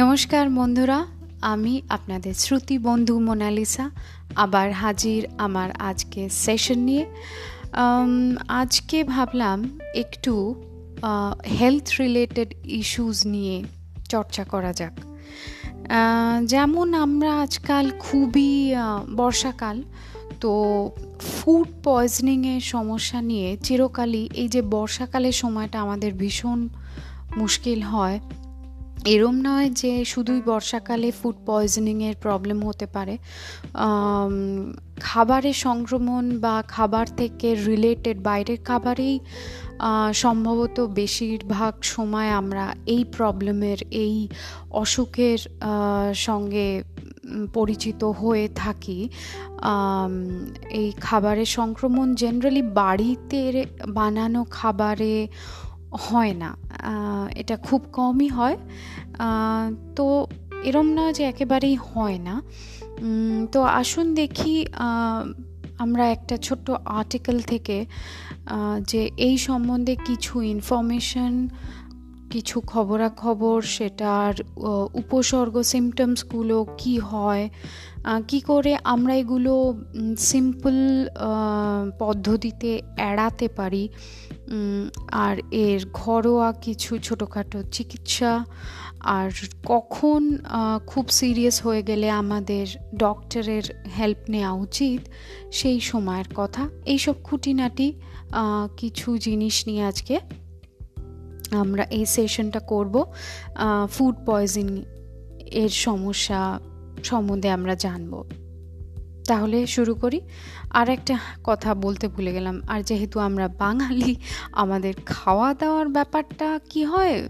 নমস্কার বন্ধুরা, আমি আপনাদের শ্রুতি বন্ধু মোনালিসা, আবার হাজির আমার আজকে সেশন নিয়ে। আজকে ভাবলাম একটু হেলথ রিলেটেড ইস্যুস নিয়ে চর্চা করা যাক। যেমন আমরা আজকাল খুবই বর্ষাকাল, তো ফুড পয়জনিংয়ের সমস্যা নিয়ে চিরকালই এই যে বর্ষাকালের সময়টা আমাদের ভীষণ মুশকিল হয়। এরম নয় যে শুধুই বর্ষাকালে ফুড পয়জনিংয়ের প্রবলেম হতে পারে। খাবারের সংক্রমণ বা খাবার থেকে রিলেটেড বাইরের খাবারেই সম্ভবত বেশিরভাগ সময় আমরা এই প্রবলেমের এই অসুখের সঙ্গে পরিচিত হয়ে থাকি। এই খাবারের সংক্রমণ জেনারেলি বাড়িতে বানানো খাবারে হয় না। এটা খুব কমই হয়। তো এরম না যে একেবারেই হয় না। তো আসুন দেখি আমরা একটা ছোট্ট আর্টিকেল থেকে যে এই সম্বন্ধে কিছু ইনফরমেশন কিছু খবরাখবর, সেটার উপসর্গ সিমটমসগুলো কি হয় কি করে আমরা এগুলো সিম্পল পদ্ধতিতে এড়াতে পারি আর এর ঘরোয়া কিছু ছোটোখাটো চিকিৎসা। আর কখন খুব সিরিয়াস হয়ে গেলে আমাদের ডক্টরের হেল্প নেওয়া উচিত, সেই সময়ের কথা। এইসব খুঁটিনাটি কিছু জিনিস নিয়ে আজকে আমরা এই সেশনটা করব। ফুড পয়জন এর সমস্যা সম্বন্ধে আমরা জানব। তাহলে শুরু করি। আর একটা কথা বলতে ভুলে গেলাম। আর যেহেতু আমরা বাঙালি, আমাদের খাওয়া দাওয়ার ব্যাপারটা কি হয়?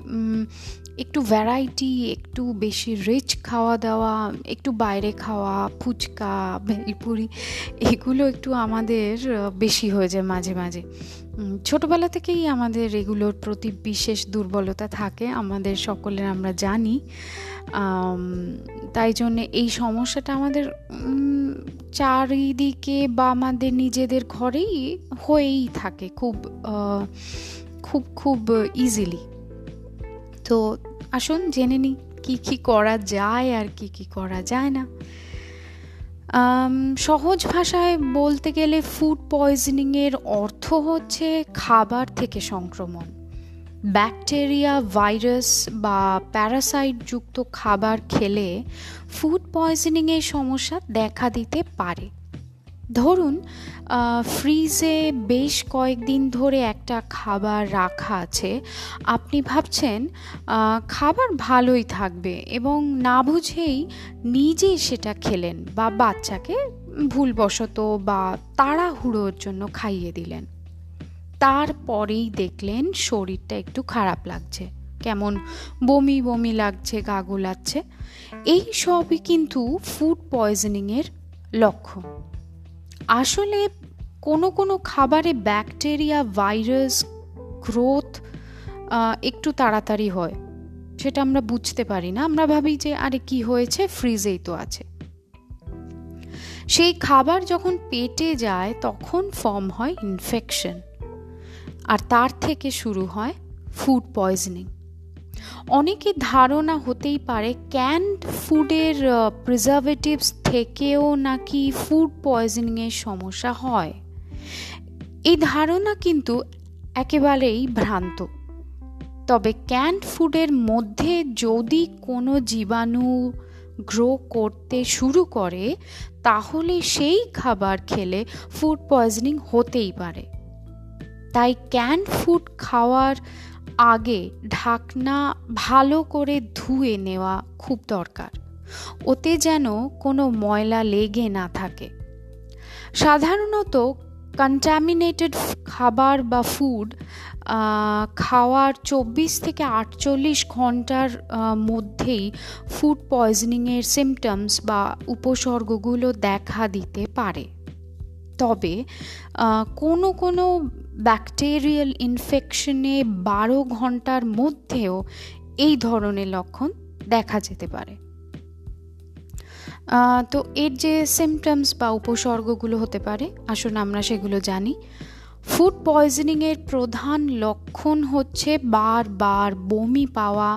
একটু ভ্যারাইটি একটু বেশি রিচ খাওয়া দাওয়া একটু বাইরে খাওয়া, ফুচকা, ভেলপুরি, এগুলো একটু আমাদের বেশি হয়ে যায় মাঝে মাঝে। ছোটবেলা থেকেই আমাদের এগুলোর প্রতি বিশেষ দুর্বলতা থাকে, আমাদের সকলের আমরা জানি। তাই জন্যে এই সমস্যাটা আমাদের চারিদিকে বা আমাদের নিজেদের ঘরেই হয়েই থাকে খুব খুব খুব ইজিলি তো আসুন জেনে নিই, কী কী করা যায় আর কি কি করা যায় না। সহজ ভাষায় বলতে গেলে ফুড পয়জনিংয়ের অর্থ হচ্ছে খাবার থেকে সংক্রমণ। ব্যাকটেরিয়া ভাইরাস বা প্যারাসাইটযুক্ত খাবার খেলে ফুড পয়জনিংয়ের সমস্যা দেখা দিতে পারে। ধরুন ফ্রিজে বেশ কয়েকদিন ধরে একটা খাবার রাখা আছে। আপনি ভাবছেন খাবার ভালোই থাকবে এবং না বুঝেই নিজে সেটা খেলেন বা বাচ্চাকে ভুলবশত বা তাড়াহুড়োর জন্য খাইয়ে দিলেন। তারপরেই দেখলেন শরীরটা একটু খারাপ লাগছে। কেমন বমি বমি লাগছে, গা গোলাচ্ছে। এই সবই কিন্তু ফুড পয়জনিংয়ের লক্ষণ। আসলে কোনো কোনো খাবারে ব্যাকটেরিয়া, ভাইরাস, গ্রোথ একটু তাড়াতাড়ি হয়। সেটা আমরা বুঝতে পারি না। আমরা ভাবি যে, আরে, কি হয়েছে? ফ্রিজেই তো আছে। সেই খাবার যখন পেটে যায়, তখন ফর্ম হয় ইনফেকশন। আর তার থেকে শুরু হয় ফুড পয়জনিং। অনেকের ধারণা হতেই পারে ক্যান্ড ফুডের প্রিজারভেটিভস থেকেও নাকি ফুড পয়জনিংয়ের সমস্যা হয়। এই ধারণা কিন্তু একেবারেই ভ্রান্ত। তবে ক্যান্ড ফুডের মধ্যে যদি কোনো জীবাণু গ্রো করতে শুরু করে, তাহলে সেই খাবার খেলে ফুড পয়জনিং হতেই পারে। তাই ক্যান্ড ফুড খাওয়ার আগে ঢাকনা ভালো করে ধুয়ে নেওয়া খুব দরকার। ওতে যেন কোনো ময়লা লেগে না থাকে। সাধারণত কন্টামিনেটেড খাবার বা ফুড খাওয়ার চব্বিশ থেকে আটচল্লিশ ঘণ্টার মধ্যেই ফুড পয়জনিংয়ের সিমটমস বা উপসর্গগুলো দেখা দিতে পারে। তবে কোনো কোনো ব্যাকটেরিয়াল ইনফেকশনে বারো ঘণ্টার মধ্যেও এই ধরনের লক্ষণ দেখা যেতে পারে। তো এর যে সিমটমস বা উপসর্গগুলো হতে পারে, আসুন আমরা সেগুলো জানি। ফুড পয়জনিংয়ের প্রধান লক্ষণ হচ্ছে বারবার বমি পাওয়া,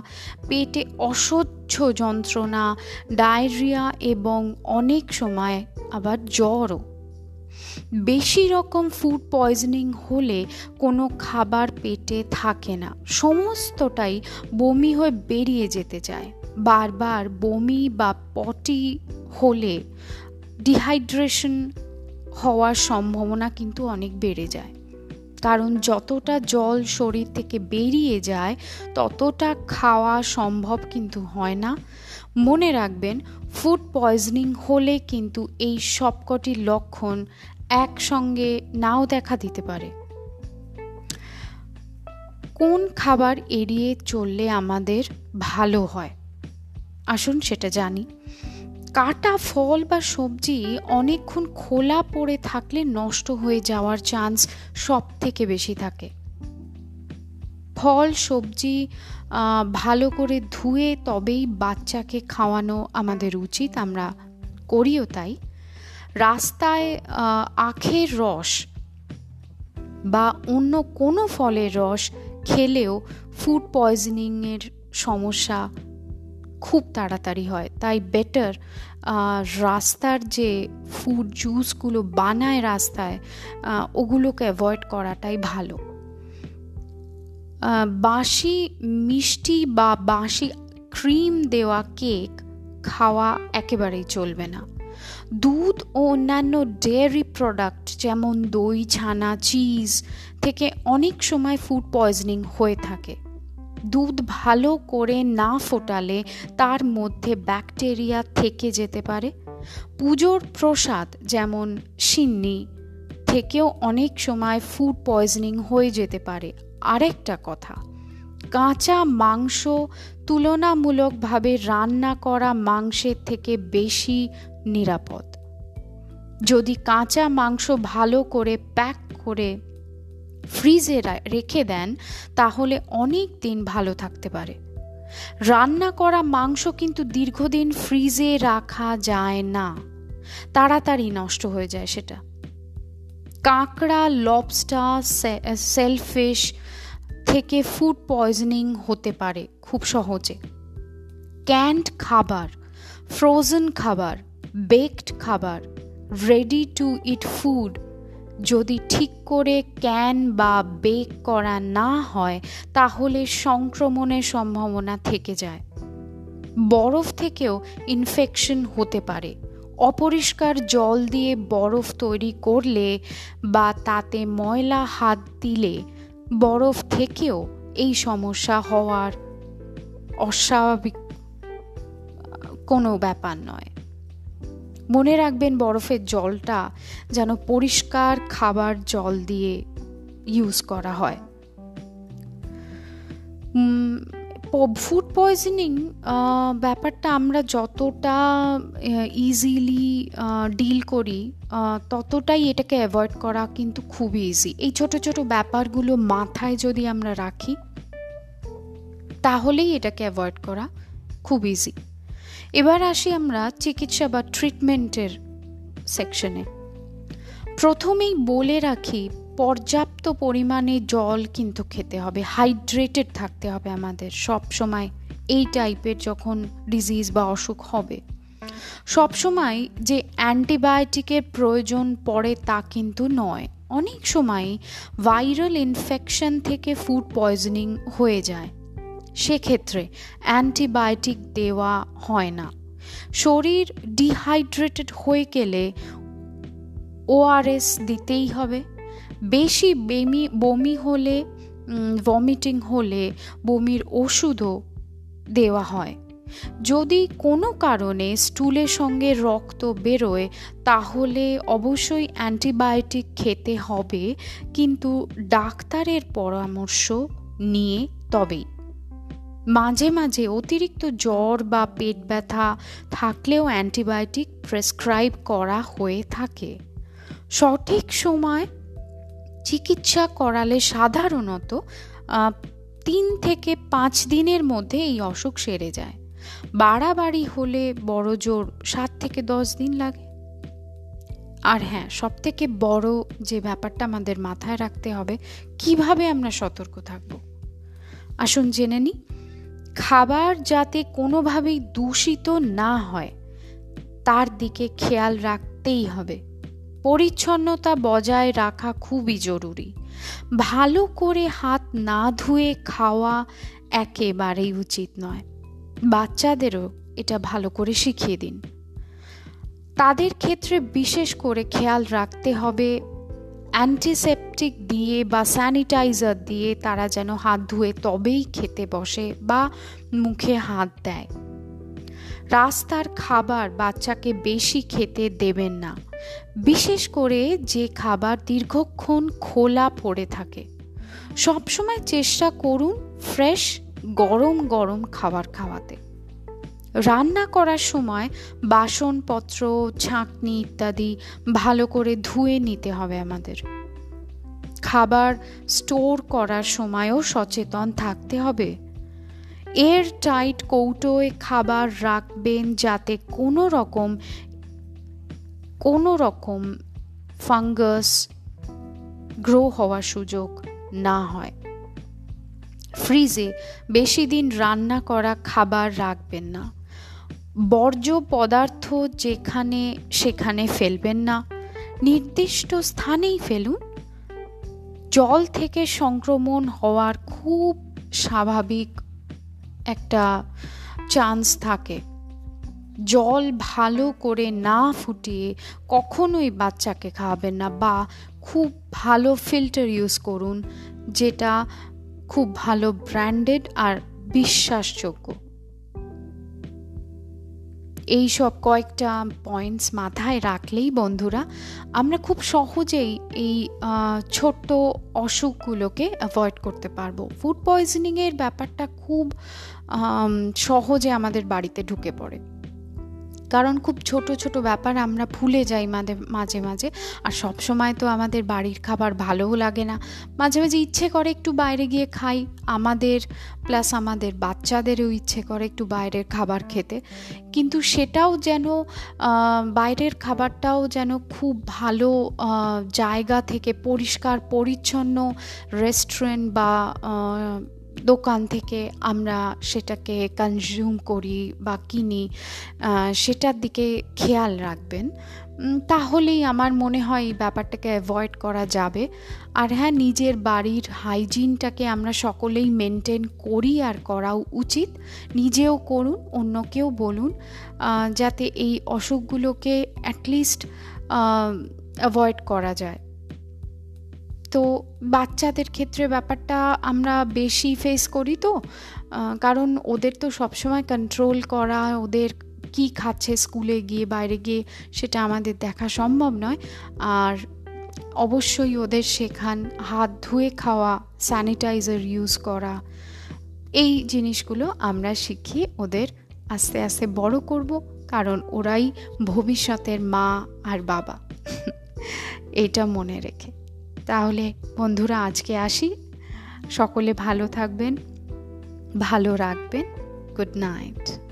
পেটে অসহ্য যন্ত্রণা, ডায়রিয়া এবং অনেক সময় আবার জ্বরও। বেশি রকম ফুড পয়জনিং হলে কোনো খাবার পেটে থাকে না। সমস্তটাই বমি হয়ে বেরিয়ে যেতে চায়। বারবার বমি বা পটি হলে ডিহাইড্রেশন হওয়ার সম্ভাবনা কিন্তু অনেক বেড়ে যায়। কারণ যতটা জল শরীর থেকে বেরিয়ে যায়, ততটা খাওয়া সম্ভব কিন্তু হয় না। মনে রাখবেন ফুড পয়জনিং হলে কিন্তু এই সবকটি লক্ষণ একসঙ্গে নাও দেখা দিতে পারে। কোন খাবার এড়িয়ে চললে আমাদের ভালো হয়? আসুন সেটা জানি। কাটা ফল বা সবজি অনেকক্ষণ খোলা পড়ে থাকলে নষ্ট হয়ে যাওয়ার চান্স সব থেকে বেশি থাকে। ফল, সবজি ভালো করে ধুয়ে তবেই বাচ্চাকে খাওয়ানো আমাদের উচিত, আমরা করিও তাই। রাস্তায় আখের রস বা অন্য কোনো ফলের রস খেলেও ফুড পয়জনিংয়ের সমস্যা খুব তাড়াতাড়ি হয়। তাই বেটার রাস্তার যে ফুড জুসগুলো বানায় রাস্তায় ওগুলোকে অ্যাভয়েড করাটাই ভালো। বাসি মিষ্টি বা বাসি ক্রিম দেওয়া কেক খাওয়া একেবারেই চলবে না। দুধ ও অন্যান্য ডেয়ারি প্রোডাক্ট যেমন দই, ছানা চিজ থেকে অনেক সময় ফুড পয়জনিং হয়ে থাকে। দুধ ভালো করে না ফোটালে তার মধ্যে ব্যাকটেরিয়া থেকে যেতে পারে। পুজোর প্রসাদ যেমন সিন্নি থেকেও অনেক সময় ফুড পয়জনিং হয়ে যেতে পারে। আরেকটা কথা, কাঁচা মাংস তুলনামূলকভাবে রান্না করা মাংসের থেকে বেশি নিরাপদ। যদি কাঁচা মাংস ভালো করে প্যাক করে ফ্রিজে রেখে দেন, তাহলে অনেক দিন ভালো থাকতে পারে। রান্না করা মাংস কিন্তু দীর্ঘদিন ফ্রিজে রাখা যায় না। তাড়াতাড়ি নষ্ট হয়ে যায় সেটা। কাঁকড়া লবস্টার সেলফিশ থেকে ফুড পয়জনিং হতে পারে খুব সহজে। ক্যান্ড খাবার ফ্রোজেন খাবার বেকড খাবার রেডি টু ইট ফুড যদি ঠিক করে ক্যান বা বেক করা না হয়, তাহলে সংক্রমণের সম্ভাবনা থেকে যায়। বরফ থেকেও ইনফেকশন হতে পারে। অপরিষ্কার জল দিয়ে বরফ তৈরি করলে বা তাতে ময়লা হাত দিলে বরফ থেকেও এই সমস্যা হওয়ার অস্বাভাবিক কোনো ব্যাপার নয়। মনে রাখবেন বরফের জলটা যেন পরিষ্কার খাবার জল দিয়ে ইউজ করা হয়। ফুড পয়জনিং ব্যাপারটা আমরা যতটা ইজিলি ডিল করি ততটাই এটাকে অ্যাভয়েড করা কিন্তু খুবই ইজি এই ছোট ছোট ব্যাপারগুলো মাথায় যদি আমরা রাখি, তাহলেই এটাকে অ্যাভয়েড করা খুব ইজি এবার আসি আমরা চিকিৎসা বা ট্রিটমেন্টের সেকশনে প্রথমেই বলে রাখি, পর্যাপ্ত পরিমাণে জল কিন্তু খেতে হবে হাইড্রেটেড থাকতে হবে আমাদের। সব সময় এই টাইপের যখন ডিজিজ বা অসুখ হবে, সব সময় যে অ্যান্টিবায়োটিকের প্রয়োজন পড়ে তা কিন্তু নয়। অনেক সময় ভাইরাল ইনফেকশন থেকে ফুড পয়জনিং হয়ে যায়। সেক্ষেত্রে অ্যান্টিবায়োটিক দেওয়া হয় না। শরীর ডিহাইড্রেটেড হয়ে গেলে ওআরএস দিতেই হবে। বেশি বেমি, বমি হলে ভমিটিং হলে বমির ওষুধও দেওয়া হয়। যদি কোনো কারণে স্টুলের সঙ্গে রক্ত বেরোয়, তাহলে অবশ্যই অ্যান্টিবায়োটিক খেতে হবে, কিন্তু ডাক্তারের পরামর্শ নিয়ে তবেই। মাঝে মাঝে অতিরিক্ত জ্বর বা পেট ব্যথা থাকলেও অ্যান্টিবায়োটিক প্রেসক্রাইব করা হয়ে থাকে। সঠিক সময় চিকিৎসা করালে সাধারণত তিন থেকে পাঁচ দিনের মধ্যে এই অসুখ সেরে যায়। বাড়াবাড়ি হলে বড় জোর সাত থেকে দশ দিন লাগে। আর হ্যাঁ সব থেকে বড় যে ব্যাপারটা আমাদের মাথায় রাখতে হবে, কীভাবে আমরা সতর্ক থাকব? আসুন জেনে নিই। খাবার যাতে কোনোভাবেই দূষিত না হয়, তার দিকে খেয়াল রাখতেই হবে। পরিচ্ছন্নতা বজায় রাখা খুবই জরুরি। ভালো করে হাত না ধুয়ে খাওয়া একেবারেই উচিত নয়। বাচ্চাদেরও এটা ভালো করে শিখিয়ে দিন। তাদের ক্ষেত্রে বিশেষ করে খেয়াল রাখতে হবে অ্যান্টিসেপটিক দিয়ে বা স্যানিটাইজার দিয়ে তারা যেন হাত ধুয়ে তবেই খেতে বসে বা মুখে হাত দেয়। রাস্তার খাবার বাচ্চাকে বেশি খেতে দেবেন না। বিশেষ করে যে খাবার দীর্ঘক্ষণ খোলা পড়ে থাকে। সবসময় চেষ্টা করুন ফ্রেশ, গরম গরম খাবার খাওয়াতে। রান্না করার সময় বাসনপত্র, ছাঁকনি ইত্যাদি ভালো করে ধুয়ে নিতে হবে আমাদের। খাবার স্টোর করার সময়ও সচেতন থাকতে হবে। এর টাইট কৌটোয় খাবার রাখবেন যাতে কোনো রকম কোনো রকম ফাঙ্গাস গ্রো হওয়ার সুযোগ না হয়। ফ্রিজে বেশি দিন রান্না করা খাবার রাখবেন না। বর্জ্য পদার্থ যেখানে সেখানে ফেলবেন না, নির্দিষ্ট স্থানেই ফেলুন। জল থেকে সংক্রমণ হওয়ার খুব স্বাভাবিক একটা চান্স থাকে। জল ভালো করে না ফুটিয়ে কখনোই বাচ্চাকে খাওয়াবেন না বা খুব ভালো ফিল্টার ইউজ করুন, যেটা খুব ভালো ব্র্যান্ডেড আর বিশ্বাসযোগ্য। এই সব কয়েকটা পয়েন্টস মাথায় রাখলেই বন্ধুরা, আমরা খুব সহজেই এই ছোট্ট অসুখগুলোকে অ্যাভয়েড করতে পারব। ফুড পয়জনিংয়ের ব্যাপারটা খুব সহজে আমাদের বাড়িতে ঢুকে পড়ে। কারণ খুব ছোট ছোট ব্যাপার, আমরা ভুলে যাই মাঝে মাঝে মাঝে। আর সব সময় তো আমাদের বাড়ির খাবার ভালোও লাগে না। মাঝে মাঝে ইচ্ছে করে একটু বাইরে গিয়ে খাই। আমাদের প্লাস আমাদের বাচ্চাদেরও ইচ্ছে করে একটু বাইরের খাবার খেতে। কিন্তু সেটাও যেন বাইরের খাবারটাও যেন খুব ভালো জায়গা থেকে পরিষ্কার, পরিচ্ছন্ন রেস্টুরেন্ট বা দোকান থেকে আমরা সেটাকে কনজিউম করি বা কিনি সেটার দিকে খেয়াল রাখবেন। তাহলেই আমার মনে হয় এই ব্যাপারটাকে অ্যাভয়েড করা যাবে। আর হ্যাঁ নিজের বাড়ির হাইজিনটাকে আমরা সকলেই মেনটেন করি আর করাও উচিত। নিজেও করুন, অন্যকেও বলুন যাতে এই অসুখগুলোকে অ্যাটলিস্ট অ্যাভয়েড করা যায়। তো বাচ্চাদের ক্ষেত্রে ব্যাপারটা আমরা বেশি ফেস করি তো কারণ ওদের তো সবসময় কন্ট্রোল করা, ওদের কি খাচ্ছে স্কুলে গিয়ে, বাইরে গিয়ে সেটা আমাদের দেখা সম্ভব নয়। আর অবশ্যই ওদের শেখান, হাত ধুয়ে খাওয়া স্যানিটাইজার ইউজ করা, এই জিনিসগুলো আমরা শিখিয়ে ওদের আস্তে আস্তে বড় করব, কারণ ওরাই ভবিষ্যতের মা আর বাবা। এটা মনে রেখে। তাহলে বন্ধুরা আজকে আসি। সকলে ভালো থাকবেন ভালো রাখবেন। Good night.